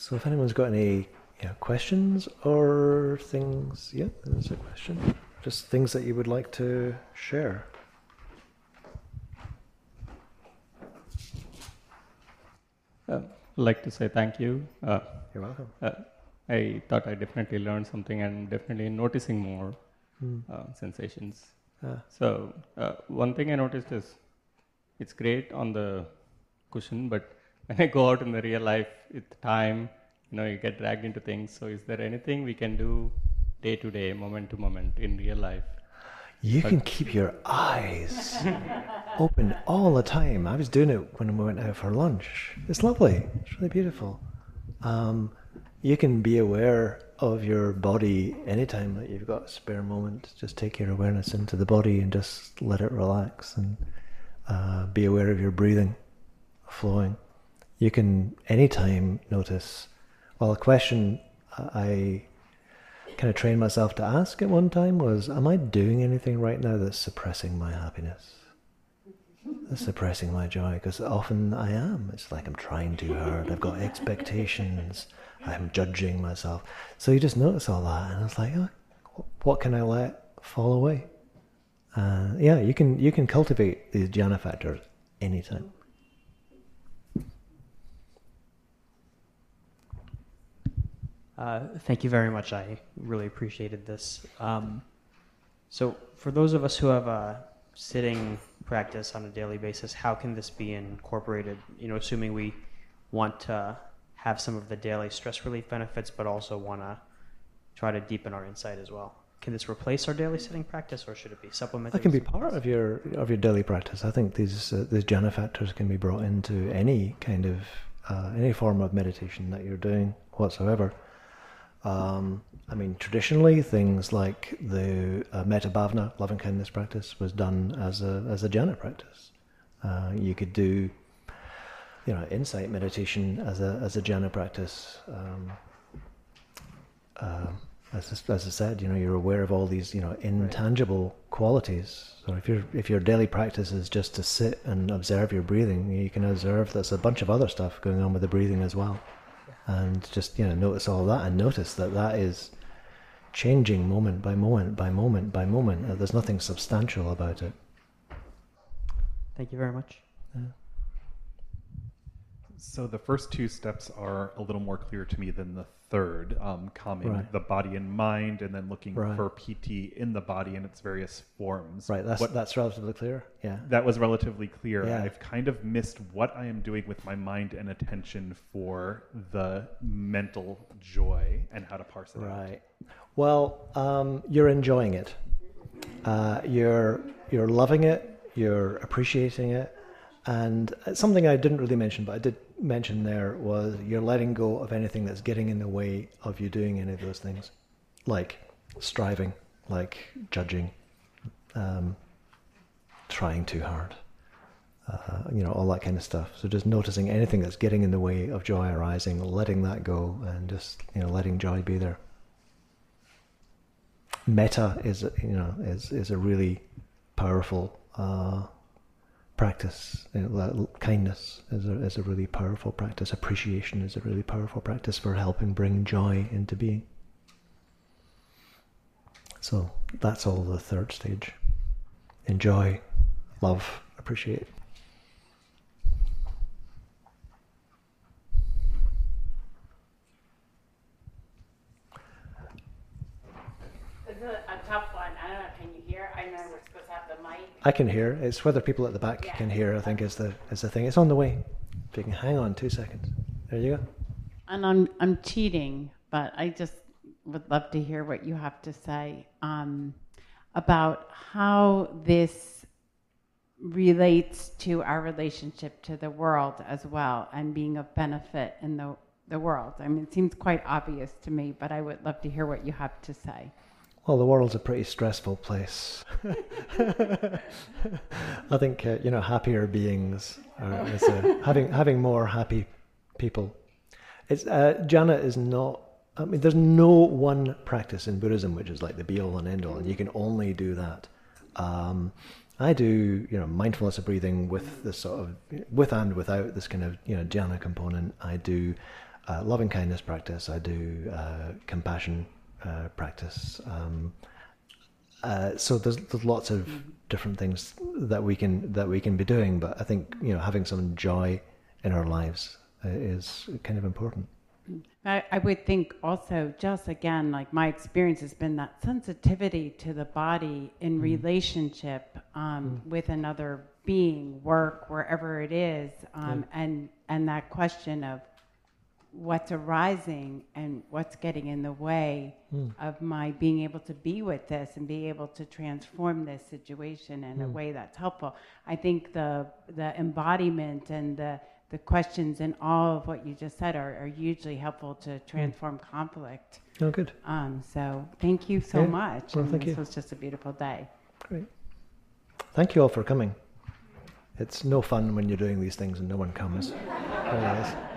So if anyone's got any yeah, questions or things, yeah, there's a question. Just things that you would like to share. Uh, like to say thank you. Uh, You're welcome. uh, I thought I definitely learned something and definitely noticing more Mm. uh, sensations. Ah, So uh, one thing I noticed is it's great on the cushion, but when I go out in the real life, with time, you know, you get dragged into things. So is there anything we can do day to day, moment to moment in real life? You can keep your eyes open all the time. I was doing it when we went out for lunch. It's lovely. It's really beautiful. Um, you can be aware of your body anytime that you've got a spare moment. Just take your awareness into the body and just let it relax and uh, be aware of your breathing flowing. You can anytime notice. Well, a question I kind of trained myself to ask at one time was, Am I doing anything right now that's suppressing my happiness? That's suppressing my joy? Because often I am. It's like I'm trying too hard. I've got expectations. I'm judging myself. So you just notice all that, and it's like, oh, what can I let fall away? Uh, yeah, you can you can cultivate these jhana factors anytime. Uh, thank you very much. I really appreciated this. Um, so, for those of us who have a sitting practice on a daily basis, how can this be incorporated? You know, assuming we want to have some of the daily stress relief benefits, but also want to try to deepen our insight as well. Can this replace our daily sitting practice, or should it be supplemented? That can be part of your of your daily practice. I think these uh, these jhana factors can be brought into any kind of uh, any form of meditation that you're doing whatsoever. Um, I mean, traditionally, things like the uh, metta bhavana, loving kindness practice, was done as a as a jhana practice. Uh, you could do, you know, insight meditation as a as a jhana practice. Um, uh, as, I- as I said, you know, you're aware of all these, you know, intangible qualities. So if your if your daily practice is just to sit and observe your breathing, you can observe there's a bunch of other stuff going on with the breathing as well, and just you know notice all that and notice that that is changing moment by moment by moment by moment. Uh, There's nothing substantial about it. Thank you very much. So the first two steps are a little more clear to me than the third, um, calming Right. the body and mind, and then looking Right. for piti in the body in its various forms. Right. That's What- that's relatively clear. Yeah. that was relatively clear. Yeah. I've kind of missed what I am doing with my mind and attention for the mental joy and how to parse it out. Right. Well, um, you're enjoying it. Uh, you're you're loving it. You're appreciating it, and something I didn't really mention, but I did mention there was you're letting go of anything that's getting in the way of you doing any of those things, like striving, like judging, um, trying too hard. Uh, you know all that kind of stuff. So just noticing anything that's getting in the way of joy arising, letting that go, and just you know letting joy be there Metta is you know is is a really powerful uh, practice. Uh, know, kindness is a is a really powerful practice. Appreciation is a really powerful practice for helping bring joy into being. So that's all the third stage. Enjoy, love, appreciate. Is a tough one. I don't know. Can you hear? I know we're supposed to have the mic. I can hear. It's whether people at the back Yeah. can hear. I think is the is the thing. It's on the way. If you can hang on two seconds. There you go. And I'm I'm cheating, but I just would love to hear what you have to say um, about how this relates to our relationship to the world as well, and being of benefit in the the world. I mean, it seems quite obvious to me, but I would love to hear what you have to say. Well, the world's a pretty stressful place. I think uh, you know happier beings are, is a, having having more happy people. It's uh, jhana is not. I mean, there's no one practice in Buddhism which is like the be all and end all, and you can only do that. Um, I do, you know, mindfulness of breathing with this sort of with and without this kind of you know jhana component. I do uh, loving kindness practice. I do uh, compassion uh, practice. Um, uh, so there's, there's lots of different things that we can that we can be doing, but I think you know having some joy in our lives uh, is kind of important. I, I would think also, just again, like my experience has been that sensitivity to the body in relationship um, with another being, work, wherever it is, um, and and that question of what's arising and what's getting in the way hmm. of my being able to be with this and be able to transform this situation in a hmm. way that's helpful. I think the the embodiment and the the questions in all of what you just said are, are hugely helpful to hmm. transform conflict. Oh, good, Um, so thank you so Yeah. much. Well, and thank this you. was just a beautiful day. great. Thank you all for coming. It's no fun when you're doing these things and no one comes. It really is.